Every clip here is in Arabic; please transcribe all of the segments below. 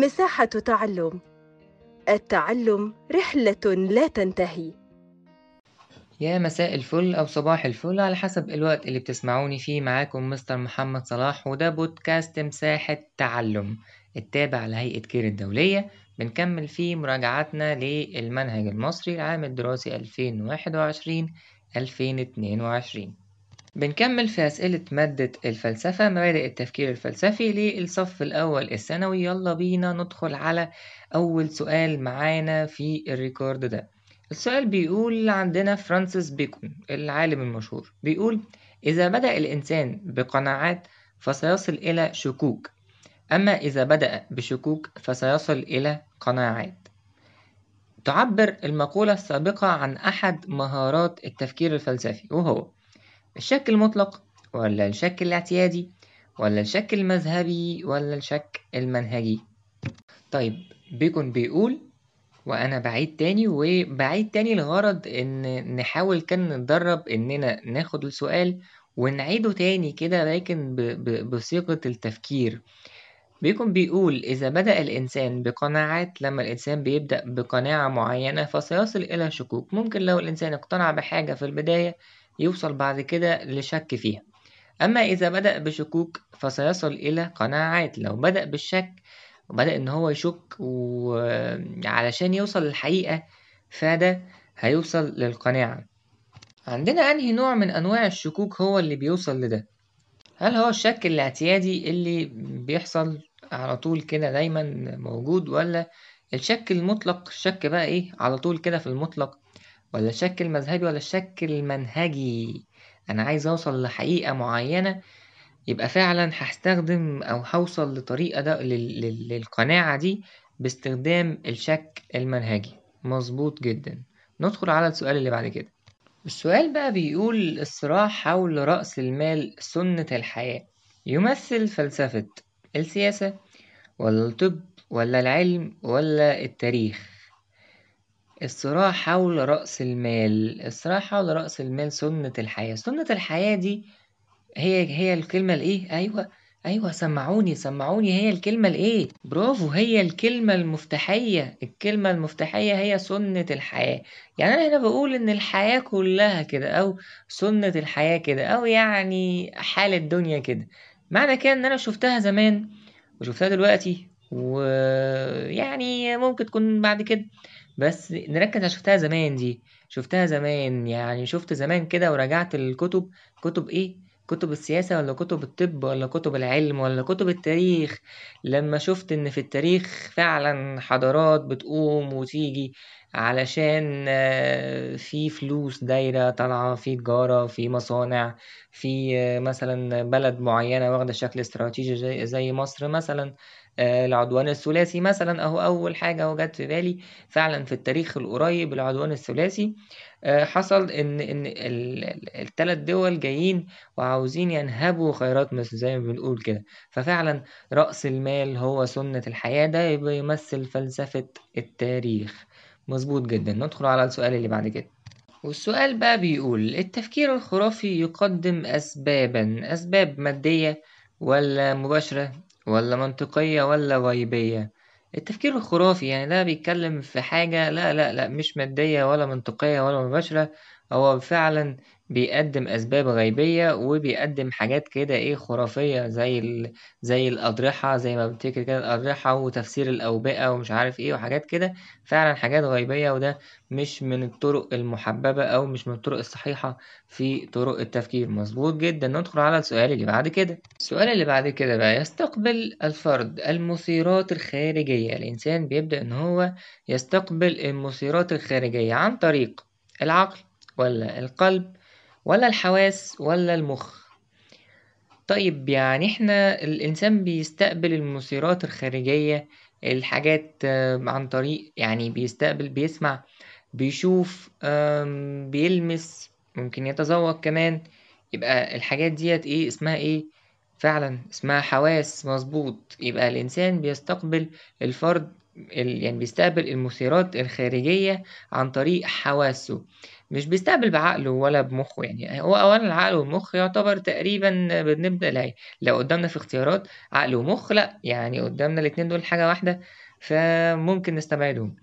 مساحة تعلم. التعلم رحلة لا تنتهي. يا مساء الفل أو صباح الفل على حسب الوقت اللي بتسمعوني فيه معاكم مستر محمد صلاح وده بودكاست مساحة تعلم. التابع لهيئة كير الدولية. بنكمل فيه مراجعاتنا للمنهج المصري العام الدراسي 2021-2022 بنكمل في أسئلة مادة الفلسفة مبادئ التفكير الفلسفي للصف الأول الثانوي. يلا بينا ندخل على أول سؤال معانا في ال record ده. السؤال بيقول عندنا فرانسيس بيكون العالم المشهور بيقول إذا بدأ الإنسان بقناعات فسيصل إلى شكوك أما إذا بدأ بشكوك فسيصل إلى قناعات. تعبر المقولة السابقة عن أحد مهارات التفكير الفلسفي وهو الشك المطلق ولا الشك الاعتيادي ولا الشك المذهبي ولا الشك المنهجي. طيب بيكون بيقول وأنا بعيد تاني وبعيد تاني الغرض إن نحاول كان نتدرب إننا ناخد السؤال ونعيده تاني كده لكن بصيغة التفكير. بيكون بيقول إذا بدأ الإنسان بقناعات لما الإنسان بيبدأ بقناعة معينة فسيصل إلى شكوك. ممكن لو الإنسان اقتنع بحاجة في البداية يوصل بعد كده لشك فيها. أما إذا بدأ بشكوك فسيصل إلى قناعات. لو بدأ بالشك وبدأ إن هو يشك وعلشان يوصل للحقيقة فده هيوصل للقناعة. عندنا أنهي نوع من أنواع الشكوك هو اللي بيوصل لده؟ هل هو الشك الاعتيادي اللي بيحصل على طول كده دايما موجود ولا الشك المطلق؟ الشك بقى إيه؟ على طول كده في المطلق ولا الشك المذهبي ولا الشك المنهجي أنا عايز أوصل لحقيقة معينة يبقى فعلا هستخدم أو هوصل لطريقة ده للقناعة دي باستخدام الشك المنهجي. مظبوط جدا. ندخل على السؤال اللي بعد كده. السؤال بقى بيقول الصراع حول رأس المال سنة الحياة. يمثل فلسفة السياسة ولا الطب ولا العلم ولا التاريخ؟ الصراع حول رأس المال. الصراع حول رأس المال سنة الحياة. سنة الحياة دي هي هي الكلمة الإيه؟ أيوة أيوة سمعوني سمعوني. هي الكلمة الإيه؟ برافو هي الكلمة المفتاحية. الكلمة المفتاحية هي سنة الحياة. يعني أنا هنا بقول إن الحياة كلها كده أو سنة الحياة كده أو يعني حال الدنيا كده. معنى كده إن أنا شفتها زمان وشفتها دلوقتي ويعني ممكن تكون بعد كده. بس نركز على شفتها زمان دي. شفتها زمان يعني شفت زمان كده وراجعت الكتب كتب إيه؟ كتب السياسة ولا كتب الطب ولا كتب العلم ولا كتب التاريخ؟ لما شفت إن في التاريخ فعلا حضارات بتقوم وتيجي علشان في فلوس دايرة طالعة في تجارة في مصانع في مثلا بلد معينة واخدة شكل استراتيجي زي مصر مثلا. العدوان الثلاثي مثلا أهو أول حاجة أهو جت في بالي فعلا في التاريخ القريب العدوان الثلاثي. حصل إن إن الثلاث دول جايين وعاوزين ينهبوا خيرات مصر زي ما بنقول كده. ففعلا رأس المال هو سنة الحياة ده يبقى يمثل فلسفة التاريخ. مظبوط جدا. ندخل على السؤال اللي بعد كده. والسؤال بقى بيقول التفكير الخرافي يقدم أسبابا أسباب مادية ولا مباشرة؟ ولا منطقية ولا غيبية. التفكير الخرافي يعني ده بيتكلم في حاجة لا لا لا مش مادية ولا منطقية ولا مباشرة. هو فعلا بيقدم أسباب غيبية وبيقدم حاجات كده إيه خرافية زي ال... زي الأضرحة زي ما بتفتكر كده الأضرحة وتفسير الأوبئة ومش عارف إيه وحاجات كده. فعلا حاجات غيبية وده مش من الطرق المحببة أو مش من الطرق الصحيحة في طرق التفكير. مظبوط جدا. ندخل على السؤال اللي بعد كده. السؤال اللي بعد كده بقى يستقبل الفرد المثيرات الخارجية؟ الإنسان بيبدأ إن هو يستقبل المثيرات الخارجية عن طريق العقل ولا القلب ولا الحواس ولا المخ. طيب يعني إحنا الإنسان بيستقبل المثيرات الخارجية الحاجات عن طريق يعني بيستقبل بيسمع بيشوف بيلمس ممكن يتذوق كمان. يبقى الحاجات ديت إيه؟ اسمها إيه؟ فعلا اسمها حواس مظبوط. يبقى الإنسان بيستقبل الفرد يعني بيستقبل المثيرات الخارجية عن طريق حواسه. مش بيستقبل بعقله ولا بمخه يعني. هو أولا العقل والمخ يعتبر تقريبا بنبدأ لا لو قدامنا في اختيارات عقل ومخ لا يعني قدامنا الاتنين دول حاجة واحدة فممكن نستبعدهم.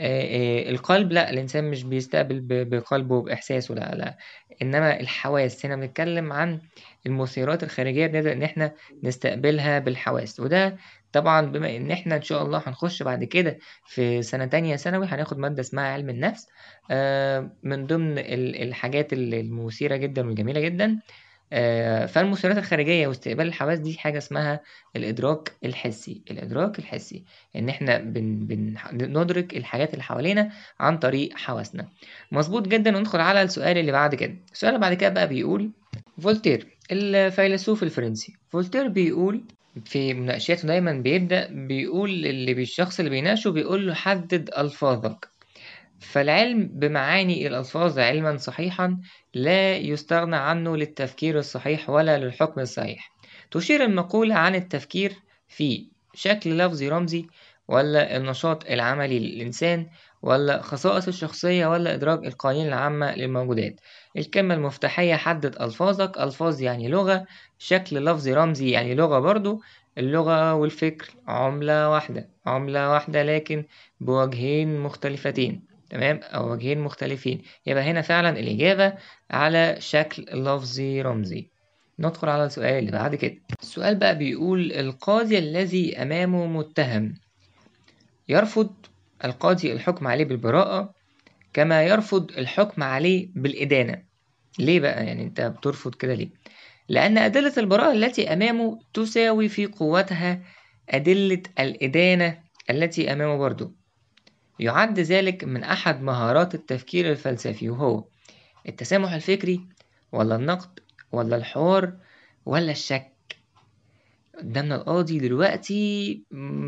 آه، آه، القلب لا الإنسان مش بيستقبل بقلبه وبإحساسه لا لا. إنما الحواس هنا بنتكلم عن المثيرات الخارجية بنبدأ إن إحنا نستقبلها بالحواس. وده طبعا بما إن إحنا إن شاء الله هنخش بعد كده في سنة تانية ثانوي هناخد مادة اسمها علم النفس. آه، من ضمن ال- الحاجات ال- المثيرة جدا والجميلة جدا آه، فالمثيرات الخارجية واستقبال الحواس دي حاجة اسمها الإدراك الحسي. الإدراك الحسي إن إحنا بن بن ندرك الحاجات اللي حوالينا عن طريق حواسنا. مظبوط جدا. وندخل على السؤال اللي بعد كده. السؤال اللي بعد كده بقى بيقول فولتير الفيلسوف الفرنسي. فولتير بيقول في مناقشاته دايما بيبدأ بيقول اللي بالشخص اللي بيناقشه بيقول له حدد ألفاظك. فالعلم بمعاني الألفاظ علما صحيحا لا يستغنى عنه للتفكير الصحيح ولا للحكم الصحيح. تشير المقولة عن التفكير في شكل لفظي رمزي ولا النشاط العملي للإنسان ولا خصائص الشخصية ولا إدراك القوانين العامة للموجودات. الكلمة المفتاحية حدد ألفاظك. ألفاظ يعني لغة. شكل لفظي رمزي يعني لغة برضو. اللغة والفكر. عملة واحدة. عملة واحدة لكن بوجهين مختلفتين. تمام؟ أو وجهين مختلفين. يبقى هنا فعلا الإجابة على شكل لفظي رمزي. ندخل على السؤال اللي بعد كده. السؤال بقى بيقول القاضي الذي أمامه متهم. يرفض القاضي الحكم عليه بالبراءة كما يرفض الحكم عليه بالإدانة. ليه بقى؟ يعني أنت بترفض كده ليه؟ لأن أدلة البراءة التي أمامه تساوي في قوتها أدلة الإدانة التي أمامه برضه. يعد ذلك من أحد مهارات التفكير الفلسفي وهو التسامح الفكري ولا النقد ولا الحوار ولا الشك. قدامنا القاضي دلوقتي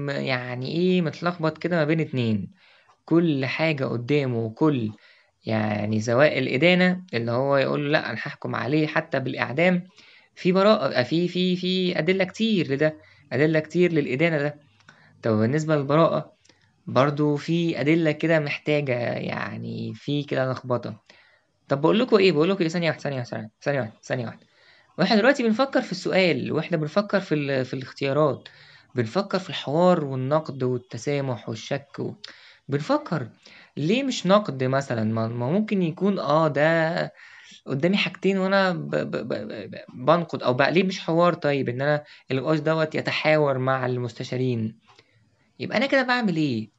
يعني إيه متلخبط كده ما بين اتنين. كل حاجة قدامه وكل يعني سواء الإدانة اللي هو يقول له لأ أنا هحكم عليه حتى بالإعدام في براءة في في في أدلة كتير لده أدلة كتير للإدانة ده. طب بالنسبة للبراءة برضو في أدلة كده محتاجة يعني في كده لخبطة. طب بقول لكم إيه بقول لكم إيه ثانية واحدة ثانية واحدة ثانية واحدة ثانية واحدة. وإحنا دلوقتي بنفكر في السؤال وإحنا بنفكر في ال... في الاختيارات بنفكر في الحوار والنقد والتسامح والشك و... بنفكر ليه مش نقد مثلا؟ ما ممكن يكون آه ده قدامي حاجتين وأنا ب... ب... ب... بنقد أو بقى ليه مش حوار طيب إن أنا النقاش دوت يتحاور مع المستشارين؟ يبقى أنا كده بعمل إيه؟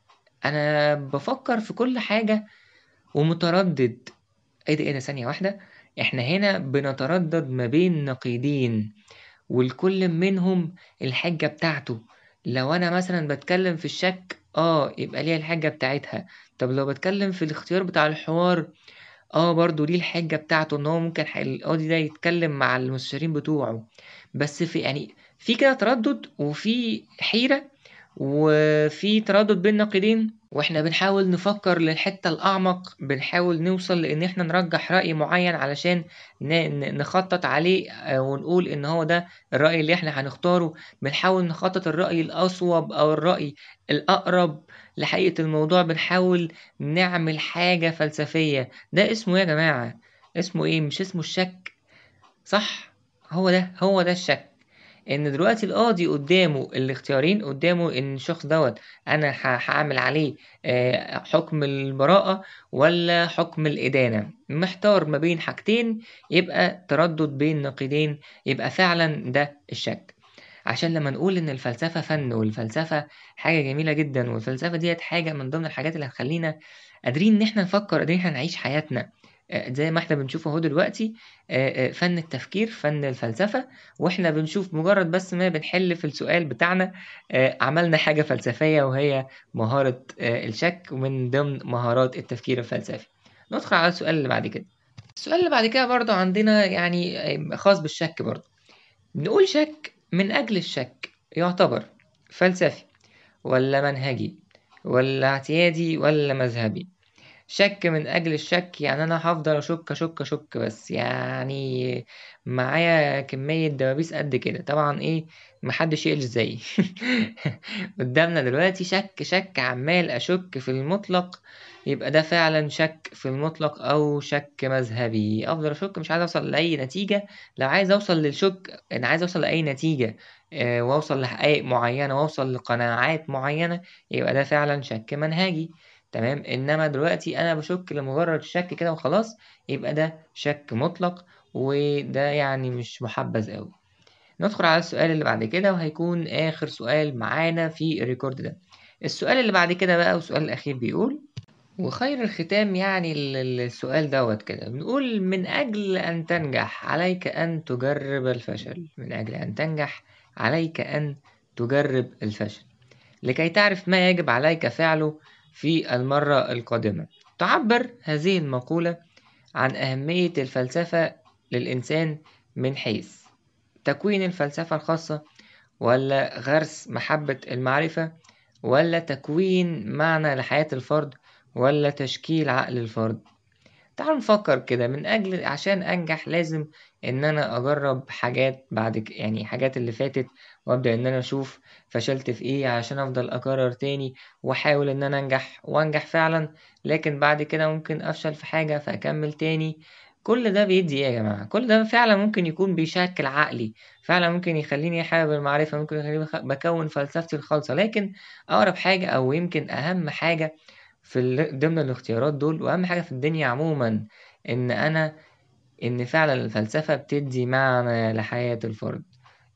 أنا بفكر في كل حاجة ومتردد. إيه ده إيه ده؟ ثانية واحدة. إحنا هنا بنتردد ما بين نقيضين والكل منهم الحجة بتاعته. لو أنا مثلا بتكلم في الشك آه يبقى ليها الحجة بتاعتها. طب لو بتكلم في الاختيار بتاع الحوار آه برضو ليه الحجة بتاعته إن هو ممكن القاضي ده يتكلم مع المستشارين بتوعه. بس في يعني في كده تردد وفي حيرة وفي تردد بين نقيضين وإحنا بنحاول نفكر للحتة الأعمق بنحاول نوصل لأن إحنا نرجح رأي معين علشان نخطط عليه آه، ونقول إن هو ده الرأي اللي إحنا هنختاره. بنحاول نخطط الرأي الأصوب أو الرأي الأقرب لحقيقة الموضوع. بنحاول نعمل حاجة فلسفية. ده اسمه إيه يا جماعة؟ اسمه إيه؟ مش اسمه الشك. صح؟ هو ده هو ده الشك. إن دلوقتي القاضي قدامه الاختيارين قدامه إن الشخص دوت أنا هعمل عليه آه، حكم البراءة ولا حكم الإدانة؟ محتار ما بين حاجتين يبقى تردد بين نقيضين يبقى فعلا ده الشك. عشان لما نقول إن الفلسفة فن والفلسفة حاجة جميلة جدا والفلسفة ديت حاجة من ضمن الحاجات اللي هتخلينا قادرين إن إحنا نفكر قادرين إحنا نعيش حياتنا زي ما إحنا بنشوف اهو دلوقتي آه، آه، فن التفكير فن الفلسفة. وإحنا بنشوف مجرد بس ما بنحل في السؤال بتاعنا آه، عملنا حاجة فلسفية وهي مهارة آه، الشك ومن ضمن مهارات التفكير الفلسفي. ندخل على السؤال اللي بعد كده. السؤال اللي بعد كده برضه عندنا يعني آه، خاص بالشك برضه. بنقول شك من أجل الشك يعتبر فلسفي ولا منهجي ولا اعتيادي ولا مذهبي؟ شك من أجل الشك يعني أنا هفضل أشك أشك أشك بس. يعني معايا كمية دبابيس قد كده. طبعا إيه محدش يقلش زيي. قدامنا دلوقتي شك شك عمال أشك في المطلق. يبقى ده فعلا شك في المطلق أو شك مذهبي. أفضل أشك مش عايز أوصل لأي نتيجة. لو عايز أوصل للشك أنا عايز أوصل لأي نتيجة آه، وأوصل لحقائق معينة وأوصل لقناعات معينة يبقى ده فعلا شك منهجي. تمام؟ إنما دلوقتي أنا بشك لمجرد الشك كده وخلاص يبقى ده شك مطلق وده يعني مش محبذ أوي. ندخل على السؤال اللي بعد كده وهيكون آخر سؤال معانا في الريكورد ده. السؤال اللي بعد كده بقى والسؤال الأخير بيقول وخير الختام يعني ال- السؤال دوت كده. بنقول من أجل أن تنجح عليك أن تجرب الفشل. من أجل أن تنجح عليك أن تجرب الفشل. لكي تعرف ما يجب عليك فعله في المرة القادمة. تعبر هذه المقولة عن أهمية الفلسفة للإنسان من حيث تكوين الفلسفة الخاصة ولا غرس محبة المعرفة ولا تكوين معنى لحياة الفرد ولا تشكيل عقل الفرد. تعالوا نفكر كده من أجل عشان أنجح لازم إن أنا أجرب حاجات بعد ك... يعني حاجات اللي فاتت وأبدأ إن أنا أشوف فشلت في إيه عشان أفضل أكرر تاني وأحاول إن أنا أنجح وأنجح فعلا لكن بعد كده ممكن أفشل في حاجة فأكمل تاني. كل ده بيدي إيه يا جماعة؟ كل ده فعلا ممكن يكون بيشكل عقلي فعلا ممكن يخليني حابب المعرفة ممكن يخليني بكون فلسفتي الخالصة لكن أقرب حاجة أو يمكن أهم حاجة في ال- ضمن الاختيارات دول وأهم حاجة في الدنيا عموما إن أنا إن فعلا الفلسفة بتدي معنى لحياة الفرد.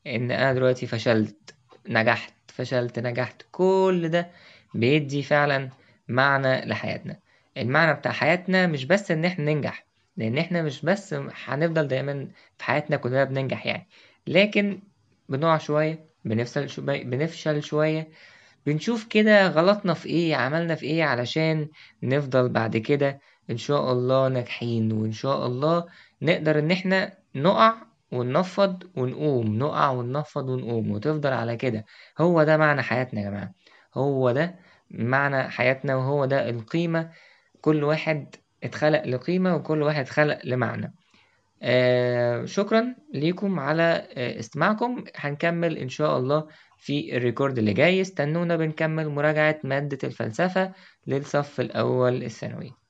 إن أنا دلوقتي فشلت نجحت فشلت نجحت كل ده بيدي فعلا معنى لحياتنا. المعنى بتاع حياتنا مش بس إن إحنا ننجح لأن إحنا مش بس هنفضل دايما في حياتنا كلنا بننجح يعني. لكن بنقع شوية بنفشل شوية بنفشل شوية بنشوف كده غلطنا في إيه عملنا في إيه علشان نفضل بعد كده إن شاء الله ناجحين وإن شاء الله نقدر إن إحنا نقع وننفض ونقوم نقع وننفض ونقوم وتفضل على كده. هو ده معنى حياتنا يا جماعة. هو ده معنى حياتنا وهو ده القيمة. كل واحد اتخلق لقيمة وكل واحد اتخلق لمعنى. آه شكرا ليكم على آه استماعكم. هنكمل إن شاء الله في الريكورد اللي جاي استنونا بنكمل مراجعة مادة الفلسفة للصف الأول الثانوي.